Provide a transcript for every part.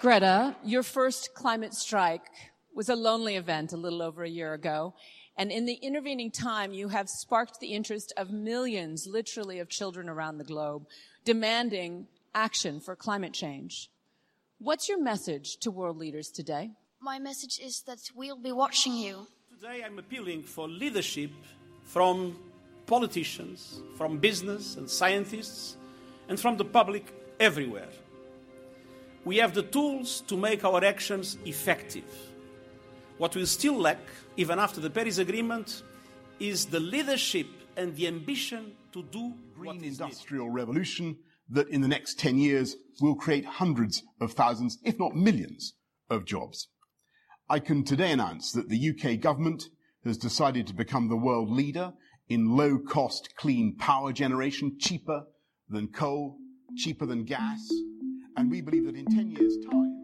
Greta, your first climate strike was a lonely event a little over a year ago. And in the intervening time, you have sparked the interest of millions, literally, of children around the globe demanding action for climate change. What's your message to world leaders today? My message is that we'll be watching you. Today, I'm appealing for leadership from politicians, from business and scientists, and from the public everywhere. We have the tools to make our actions effective. What we still lack, even after the Paris Agreement, is the leadership and the ambition to do green industrial needed. revolution that in the next 10 years will create hundreds of thousands, if not millions, of jobs. I can today announce that the UK government has decided to become the world leader in low cost clean power generation, cheaper than coal, cheaper than gas, and we believe that in 10 years' time.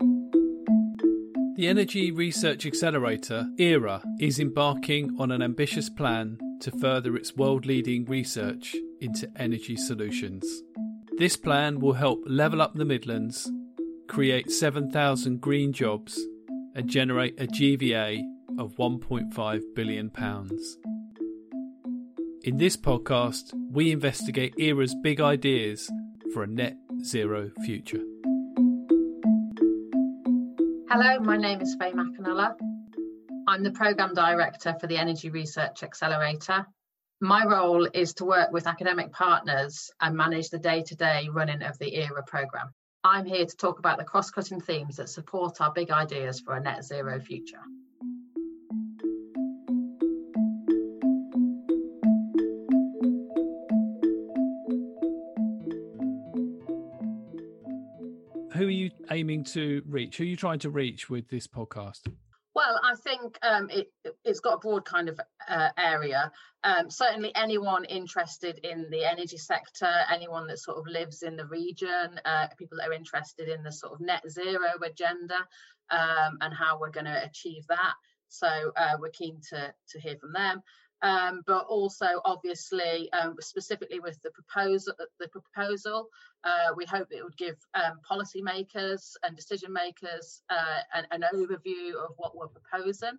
The Energy Research Accelerator, ERA, is embarking on an ambitious plan to further its world leading research into energy solutions. This plan will help level up the Midlands, create 7,000 green jobs, and generate a GVA of £1.5 billion. In this podcast, we investigate ERA's big ideas for a net zero future. Hello, my name is Faye McAnulla. I'm the Programme Director for the Energy Research Accelerator. My role is to work with academic partners and manage the day to day running of the ERA programme. I'm here to talk about the cross cutting themes that support our big ideas for a net zero future. Aiming to reach? Who are you trying to reach with this podcast? Well, I think um, it, has got a broad kind of uh, area. Um, certainly, anyone interested in the energy sector, anyone that sort of lives in the region, uh, people that are interested in the sort of net zero agenda um, and how we're going to achieve that. So uh, we're keen to to hear from them um, but also obviously um, specifically with the proposal, the proposal, uh, we hope it would give um, policymakers and decision makers uh, an, an, overview of what we're proposing.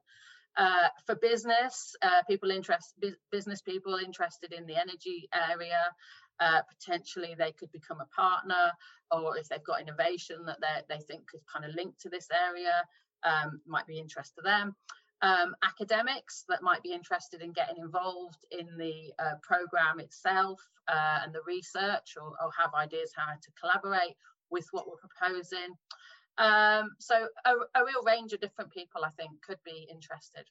Uh, for business, uh, people interested, business people interested in the energy area, uh, potentially they could become a partner, or if they've got innovation that they think could kind of link to this area, um, might be interest to them um, academics that might be interested in getting involved in the uh, program itself uh, and the research or, or, have ideas how to collaborate with what we're proposing. Um, so a, a, real range of different people, I think, could be interested.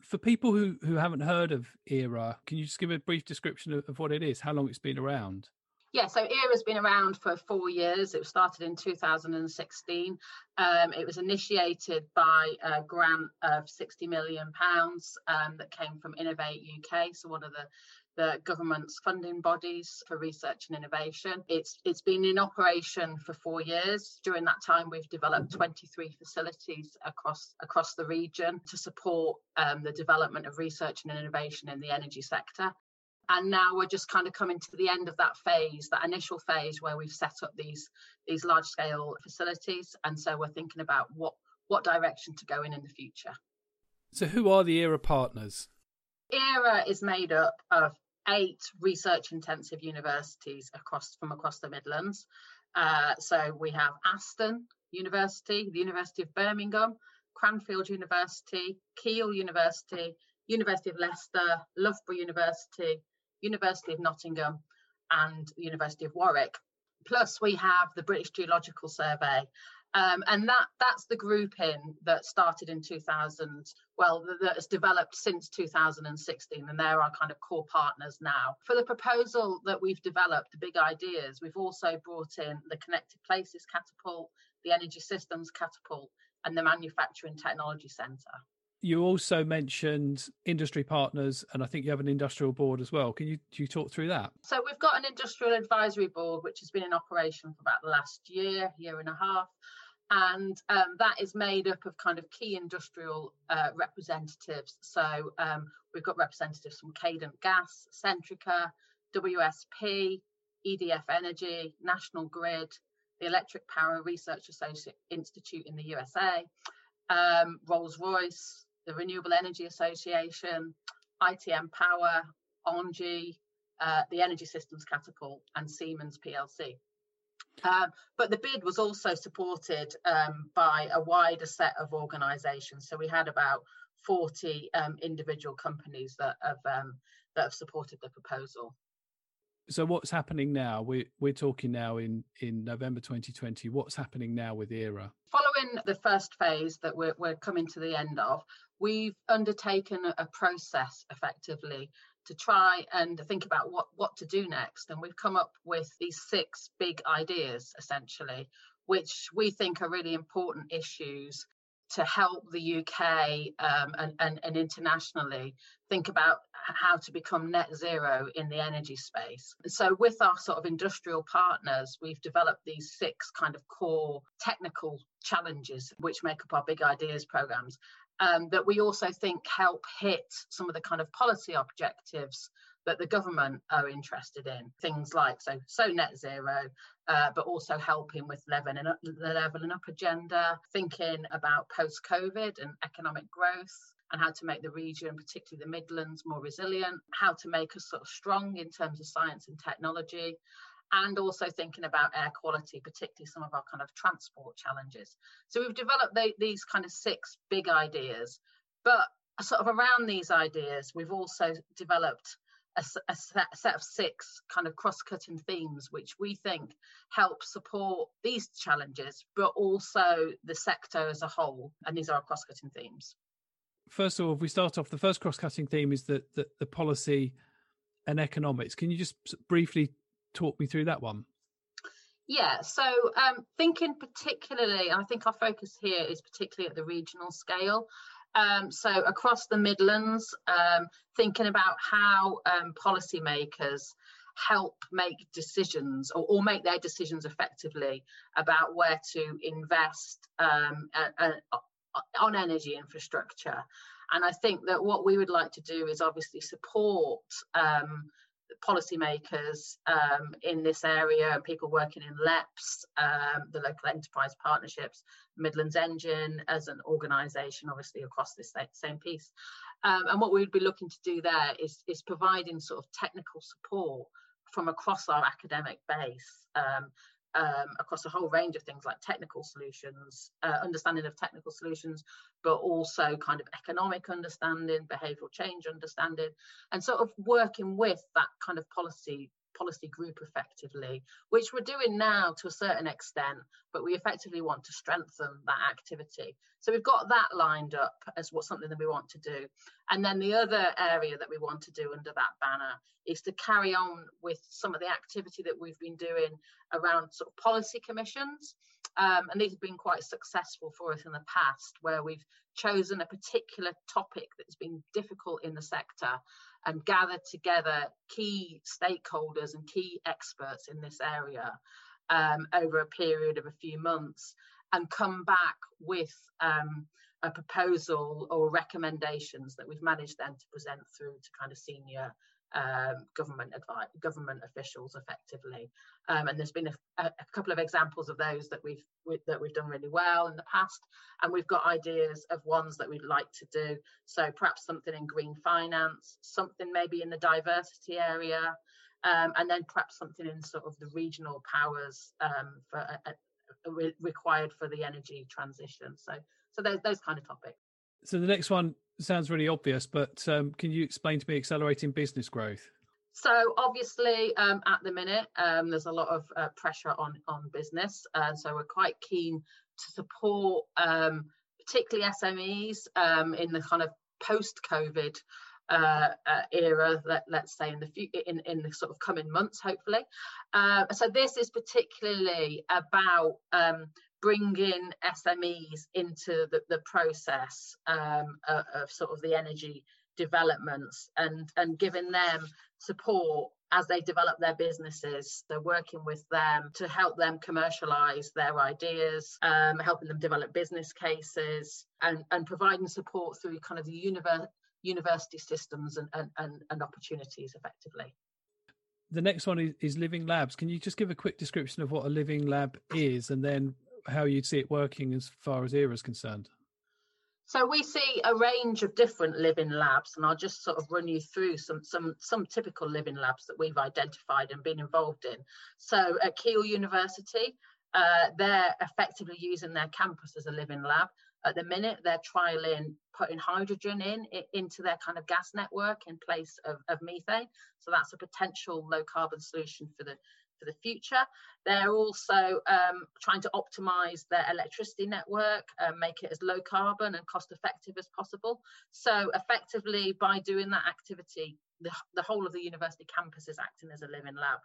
For people who, who haven't heard of ERA, can you just give a brief description of, of what it is, how long it's been around? Yeah, so ERA's been around for four years. It was started in 2016. Um, it was initiated by a grant of 60 million pounds um, that came from Innovate UK, so one of the the government's funding bodies for research and innovation. It's it's been in operation for four years. During that time, we've developed 23 facilities across across the region to support um, the development of research and innovation in the energy sector and now we're just kind of coming to the end of that phase that initial phase where we've set up these these large scale facilities. And so we're thinking about what what direction to go in in the future. So who are the era partners? Era is made up of eight research intensive universities across from across the midlands. Uh, so we have aston university the university of birmingham cranfield university keele university University of Leicester, Loughborough University, University of Nottingham, and the University of Warwick. Plus, we have the British Geological Survey, um, and that that's the grouping that started in 2000. Well, that has developed since 2016, and they're our kind of core partners now. For the proposal that we've developed, the big ideas, we've also brought in the Connected Places Catapult, the Energy Systems Catapult, and the Manufacturing Technology Centre you also mentioned industry partners and i think you have an industrial board as well. Can you you talk through that? So we've got an industrial advisory board which has been in operation for about the last year year and a half. And um, that is made up of kind of key industrial uh, representatives. So um, we've got representatives from cadent gas centrica wsp edf energy national grid the Electric Power Research Associate Institute in the USA, um, Rolls Royce, the Renewable Energy Association, ITM Power, ENGIE, uh, the Energy Systems Catapult, and Siemens PLC. Um, but the bid was also supported um, by a wider set of organisations. So we had about 40 um, individual companies that have um, that have supported the proposal. So what's happening now? We're we're talking now in in November 2020. What's happening now with ERA? Following the first phase that we're we're coming to the end of, we've undertaken a process effectively to try and think about what what to do next and we've come up with these six big ideas essentially which we think are really important issues to help the UK um, and, and, and internationally think about how to become net zero in the energy space. So, with our sort of industrial partners, we've developed these six kind of core technical challenges which make up our big ideas programs um, that we also think help hit some of the kind of policy objectives that the government are interested in. Things like so so net zero, uh, but also helping with leveling up, the leveling up agenda, thinking about post COVID and economic growth. And how to make the region, particularly the Midlands, more resilient, how to make us sort of strong in terms of science and technology, and also thinking about air quality, particularly some of our kind of transport challenges. So we've developed the, these kind of six big ideas, but sort of around these ideas, we've also developed a, a set of six kind of cross-cutting themes, which we think help support these challenges, but also the sector as a whole. And these are our cross-cutting themes. First of all, if we start off, the first cross-cutting theme is that the, the policy and economics. Can you just briefly talk me through that one? Yeah, so um, thinking particularly, and I think our focus here is particularly at the regional scale. Um, so across the Midlands, um, thinking about how um, policymakers help make decisions or, or, make their decisions effectively about where to invest um, uh, uh, on energy infrastructure. And I think that what we would like to do is obviously support um, policymakers um, in this area, and people working in LEPs, um, the local enterprise partnerships, Midlands Engine as an organisation, obviously across this same piece. Um, and what we would be looking to do there is, is providing sort of technical support from across our academic base um, across a whole range of things like technical solutions, uh, understanding of technical solutions, but also kind of economic understanding, behavioural change understanding, and sort of working with that kind of policy policy group effectively, which we're doing now to a certain extent, but we effectively want to strengthen that activity. So we've got that lined up as what something that we want to do. And then the other area that we want to do under that banner is to carry on with some of the activity that we've been doing around sort of policy commissions. Um, and these have been quite successful for us in the past, where we've chosen a particular topic that's been difficult in the sector and gathered together key stakeholders and key experts in this area um, over a period of a few months and come back with um, a proposal or recommendations that we've managed then to present through to kind of senior um, government government officials effectively. Um, and there's been a, a, couple of examples of those that we've we, that we've done really well in the past, and we've got ideas of ones that we'd like to do. So perhaps something in green finance, something maybe in the diversity area, um, and then perhaps something in sort of the regional powers um, for required for the energy transition. So so those those kind of topics. So the next one sounds really obvious, but um, can you explain to me accelerating business growth? So obviously, um, at the minute, um, there's a lot of uh, pressure on on business, uh, so we're quite keen to support, um, particularly SMEs, um, in the kind of post-COVID uh, uh, era. Let, let's say in the future, in in the sort of coming months, hopefully. Uh, so this is particularly about um, bringing SMEs into the, the process um, of, of, sort of the energy developments and, and giving them support as they develop their businesses. They're working with them to help them commercialize their ideas, um, helping them develop business cases, and, and providing support through kind of the university university systems and, and, and, and opportunities effectively. the next one is, is living labs. Can you just give a quick description of what a living lab is and then how you'd see it working as far as ERA is concerned? So we see a range of different living labs, and I'll just sort of run you through some some some typical living labs that we've identified and been involved in. So at Keele University, uh, they're effectively using their campus as a living lab. At the minute, they're trialing putting hydrogen in into their kind of gas network in place of, of methane. So that's a potential low carbon solution for the for the future. They're also um, trying to optimize their electricity network, and make it as low carbon and cost effective as possible. So effectively, by doing that activity, the, the whole of the university campus is acting as a living lab.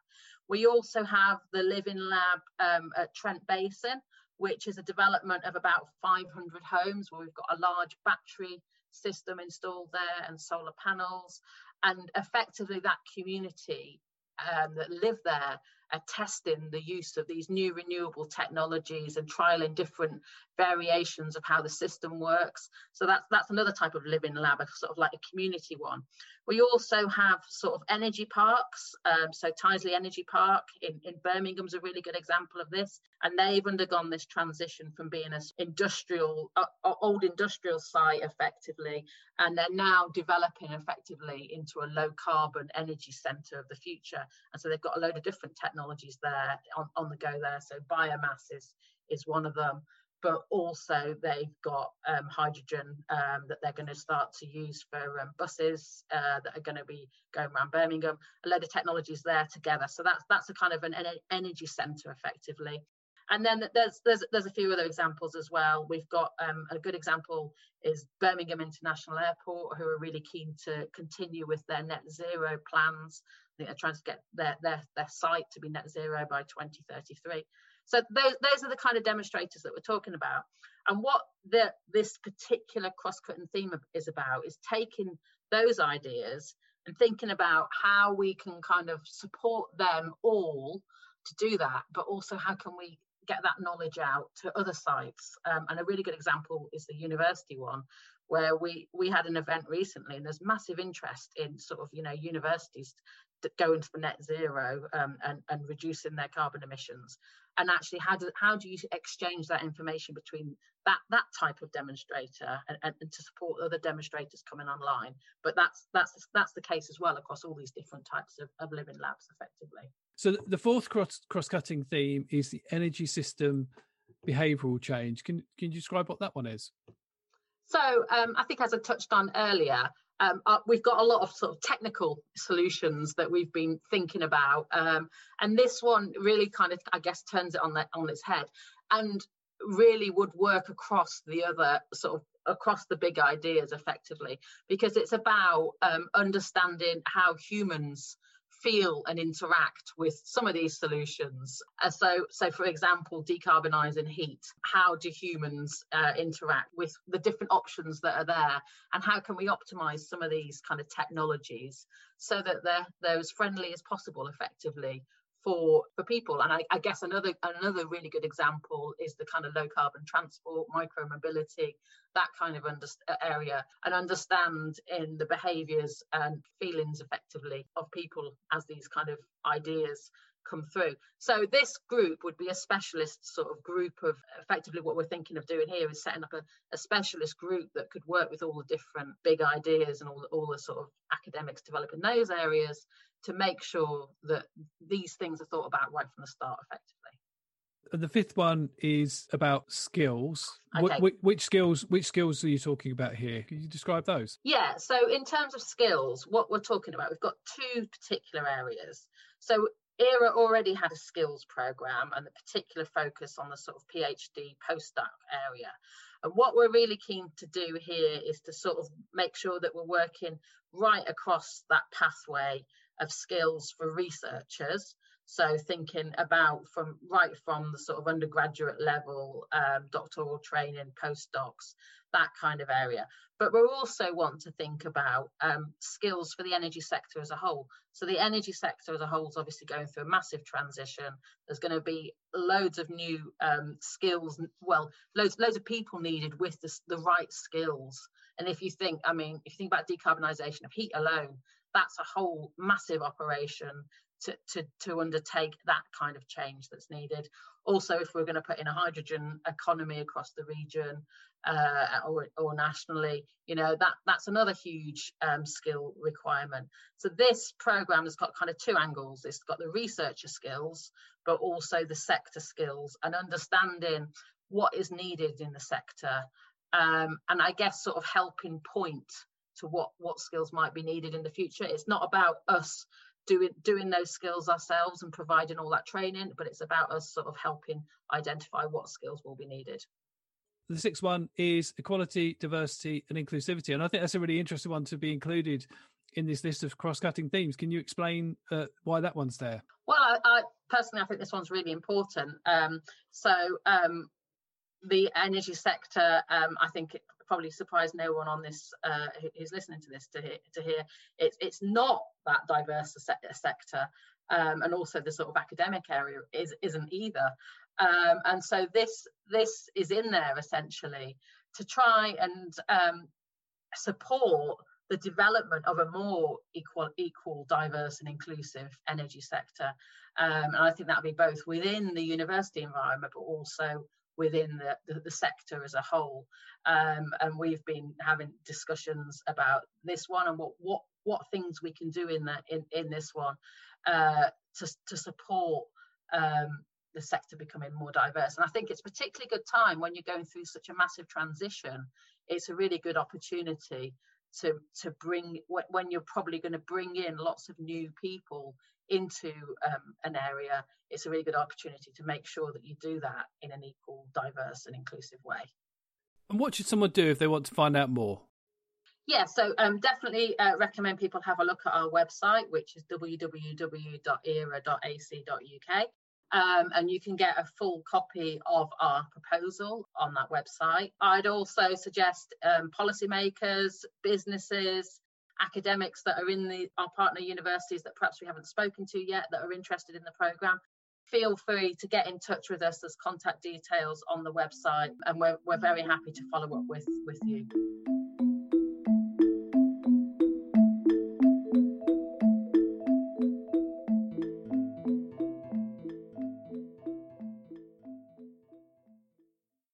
We also have the living lab um, at Trent Basin, which is a development of about 500 homes where we've got a large battery system installed there and solar panels. And effectively, that community um, that live there are testing the use of these new renewable technologies and trialing different variations of how the system works. So that's that's another type of living lab, a sort of like a community one. We also have sort of energy parks. Um, so Tyseley Energy Park in, in Birmingham's a really good example of this. And they've undergone this transition from being an industrial, uh, old industrial site effectively, and they're now developing effectively into a low carbon energy centre of the future. And so they've got a load of different technologies there on, on the go there. So biomass is, is one of them but also they've got um, hydrogen um, that they're going to start to use for um, buses uh, that are going to be going around Birmingham. A load of technologies there together. So that's that's a kind of an energy centre effectively. And then there's there's there's a few other examples as well. We've got um, a good example is Birmingham International Airport, who are really keen to continue with their net zero plans. They are trying to get their their their site to be net zero by 2033. So those, those are the kind of demonstrators that we're talking about. And what the, this particular cross-cutting theme is about is taking those ideas and thinking about how we can kind of support them all to do that, but also how can we get that knowledge out to other sites. Um, and a really good example is the university one, where we we had an event recently, and there's massive interest in sort of you know universities that going to the net zero um, and, and reducing their carbon emissions and actually how do how do you exchange that information between that that type of demonstrator and, and, and, to support other demonstrators coming online? But that's that's that's the case as well across all these different types of, of living labs effectively. So the fourth cross cross-cutting theme is the energy system behavioral change. Can can you describe what that one is? So um, i think as i touched on earlier um, uh, we've got a lot of sort of technical solutions that we've been thinking about, um, and this one really kind of, I guess, turns it on the, on its head, and really would work across the other sort of across the big ideas effectively, because it's about um, understanding how humans feel and interact with some of these solutions. Uh, so, so for example, decarbonising heat. How do humans uh, interact with the different options that are there, and how can we optimise some of these kind of technologies so that they're they're as friendly as possible, effectively for for people. And I, I, guess another another really good example is the kind of low carbon transport micro mobility that kind of under, uh, area and understand in the behaviors and feelings effectively of people as these kind of ideas come through. So this group would be a specialist sort of group of effectively what we're thinking of doing here is setting up a, a specialist group that could work with all the different big ideas and all the, all the sort of academics developing those areas to make sure that these things are thought about right from the start effectively. The fifth one is about skills. Okay. Which, which skills? Which skills are you talking about here? Can you describe those? Yeah. So in terms of skills, what we're talking about, we've got two particular areas. So ERA already had a skills program and a particular focus on the sort of PhD postdoc area. And what we're really keen to do here is to sort of make sure that we're working right across that pathway of skills for researchers. So thinking about from right from the sort of undergraduate level, um, doctoral training, postdocs, that kind of area. But we also want to think about um, skills for the energy sector as a whole. So the energy sector as a whole is obviously going through a massive transition. There's going to be loads of new um, skills, well, loads loads of people needed with the, the right skills. And if you think, I mean, if you think about decarbonisation of heat alone, that's a whole massive operation to, to, to undertake that kind of change that's needed. Also, if we're going to put in a hydrogen economy across the region uh, or, or nationally, you know, that, that's another huge um, skill requirement. So this program has got kind of two angles. It's got the researcher skills, but also the sector skills and understanding what is needed in the sector. Um, and I guess sort of helping point to what what skills might be needed in the future. It's not about us doing doing those skills ourselves and providing all that training, but it's about us sort of helping identify what skills will be needed. The sixth one is equality, diversity, and inclusivity, and I think that's a really interesting one to be included in this list of cross-cutting themes. Can you explain uh, why that one's there? Well, I, I, personally, I think this one's really important. Um, so, um, the energy sector, um, I think, probably surprise no one on this uh, who's listening to this to hear, to hear it's it's not that diverse a, se- a sector, um, and also the sort of academic area is isn't either. Um, and so this this is in there essentially to try and um, support the development of a more equal, equal, diverse, and inclusive energy sector. Um, and I think that'll be both within the university environment, but also within the, the, the sector as a whole. Um, and we've been having discussions about this one and what what what things we can do in that in, in this one uh, to, to support um, the sector becoming more diverse. And I think it's particularly good time when you're going through such a massive transition. It's a really good opportunity to to bring when you're probably going to bring in lots of new people into um, an area, it's a really good opportunity to make sure that you do that in an equal, diverse, and inclusive way. And what should someone do if they want to find out more? Yeah, so um, definitely uh, recommend people have a look at our website, which is www.era.ac.uk. Um, and you can get a full copy of our proposal on that website. I'd also suggest um, policymakers, businesses, academics that are in the our partner universities that perhaps we haven't spoken to yet that are interested in the program feel free to get in touch with us. There's contact details on the website and we're, we're very happy to follow up with with you